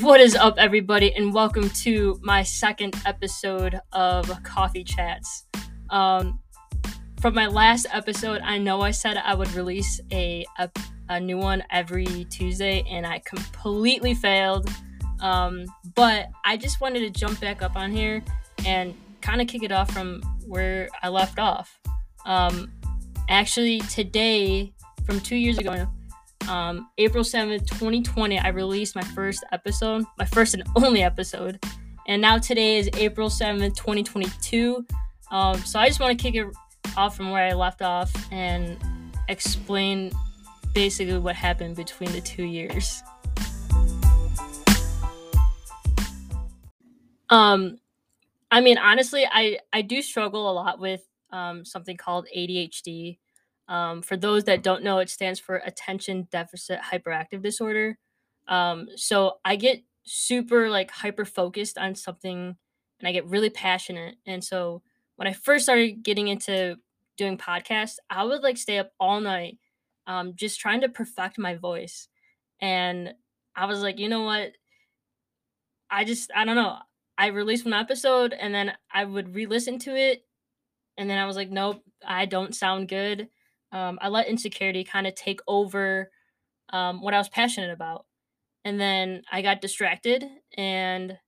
What is up, everybody, and welcome to my second episode of Coffee Chats. Um, from my last episode, I know I said I would release a, a, a new one every Tuesday, and I completely failed. Um, but I just wanted to jump back up on here and kind of kick it off from where I left off. Um, actually, today, from two years ago, um, April 7th, 2020, I released my first episode, my first and only episode. And now today is April 7th, 2022. Um, so I just want to kick it off from where I left off and explain basically what happened between the two years. Um, I mean, honestly, I I do struggle a lot with um, something called ADHD. Um, for those that don't know, it stands for Attention Deficit Hyperactive Disorder. Um, so I get super like hyper focused on something, and I get really passionate. And so when I first started getting into doing podcasts, I would like stay up all night, um, just trying to perfect my voice. And I was like, you know what? I just I don't know. I released one episode and then I would re-listen to it, and then I was like, nope, I don't sound good. Um, I let insecurity kind of take over um, what I was passionate about, and then I got distracted and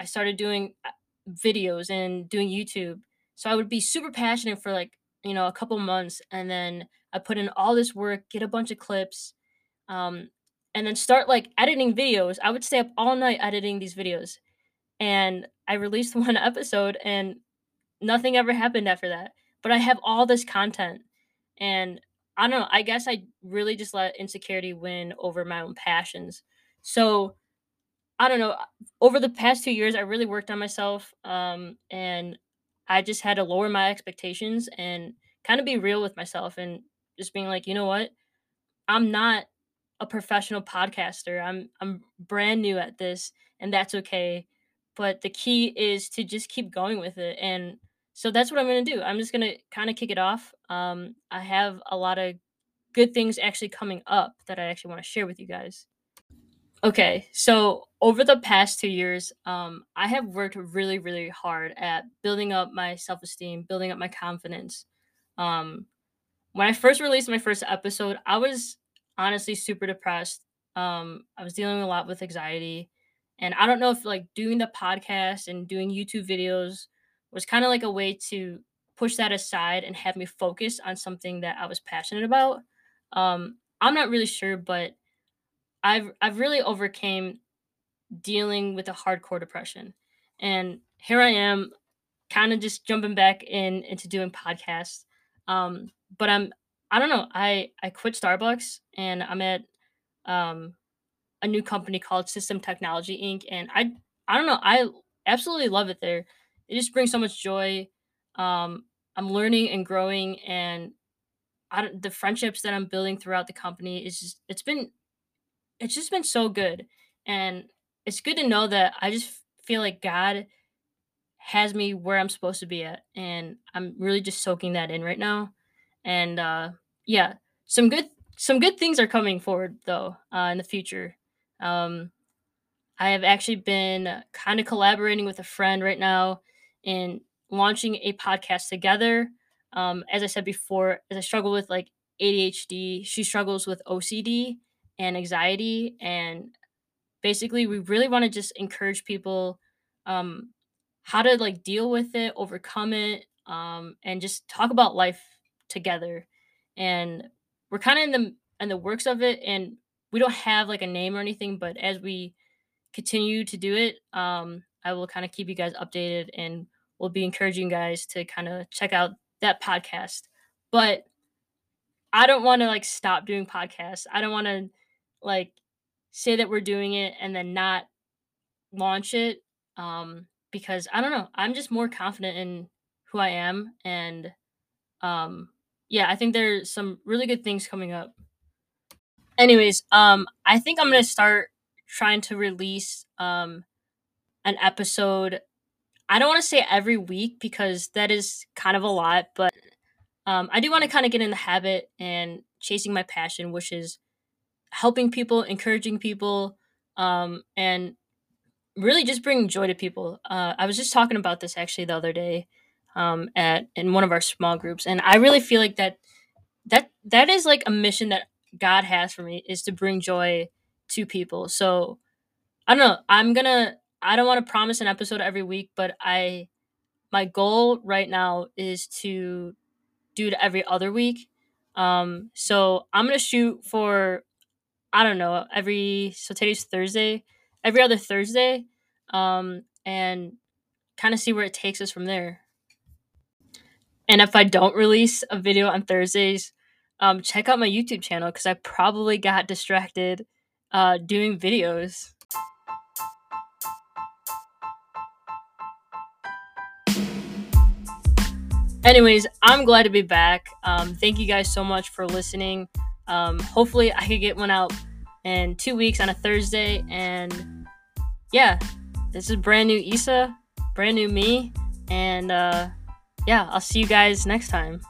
I started doing uh, videos and doing YouTube. So I would be super passionate for like you know a couple months, and then I put in all this work, get a bunch of clips, um, and then start like editing videos. I would stay up all night editing these videos and I released one episode and nothing ever happened after that. But I have all this content and I don't know, I guess I really just let insecurity win over my own passions. So I don't know, over the past 2 years I really worked on myself um and I just had to lower my expectations and kind of be real with myself and just being like, you know what? I'm not a professional podcaster. I'm I'm brand new at this and that's okay but the key is to just keep going with it and so that's what i'm going to do. I'm just going to kind of kick it off. Um, i have a lot of good things actually coming up that i actually want to share with you guys. Okay so over the past two years um, i have worked really really hard at building up my self-esteem building up my confidence. Um, when i first released my first episode i was honestly super depressed. Um, i was dealing a lot with anxiety and I don't know if like doing the podcast and doing YouTube videos was kind of like a way to push that aside and have me focus on something that I was passionate about. Um, I'm not really sure, but I've I've really overcame dealing with a hardcore depression, and here I am, kind of just jumping back in into doing podcasts. Um, but I'm I don't know I I quit Starbucks and I'm at um a new company called System Technology Inc. And I I don't know, I absolutely love it there. It just brings so much joy. Um, I'm learning and growing, and I the friendships that I'm building throughout the company is just it's been it's just been so good, and it's good to know that I just feel like God has me where I'm supposed to be at, and I'm really just soaking that in right now. And uh, yeah, some good some good things are coming forward though uh, in the future. Um, I have actually been kind of collaborating with a friend right now in launching a podcast together. Um, as I said before, as I struggle with like ADHD, she struggles with OCD and anxiety. And basically, we really want to just encourage people um, how to like deal with it, overcome it, um, and just talk about life together. And we're kind of in the in the works of it, and we don't have like a name or anything, but as we continue to do it, um, I will kind of keep you guys updated and we'll be encouraging you guys to kind of check out that podcast. But I don't want to like stop doing podcasts. I don't want to like say that we're doing it and then not launch it um because I don't know. I'm just more confident in who I am and um yeah, I think there's some really good things coming up anyways, um, I think I'm gonna start trying to release um an episode. I don't want to say every week because that is kind of a lot, but um, I do want to kind of get in the habit and chasing my passion, which is helping people, encouraging people, um, and really just bringing joy to people. Uh, I was just talking about this actually the other day um, at in one of our small groups, and I really feel like that that that is like a mission that God has for me is to bring joy to people. So I don't know. I'm gonna. I don't want to promise an episode every week, but I my goal right now is to do it every other week. Um, so I'm gonna shoot for I don't know every so today's Thursday, every other Thursday, um, and kind of see where it takes us from there. And if I don't release a video on Thursdays, um, check out my YouTube channel because I probably got distracted uh, doing videos. Anyways, I'm glad to be back. Um, thank you guys so much for listening. Um, hopefully, I could get one out in two weeks on a Thursday. And yeah, this is brand new Issa, brand new me. And uh, yeah, I'll see you guys next time.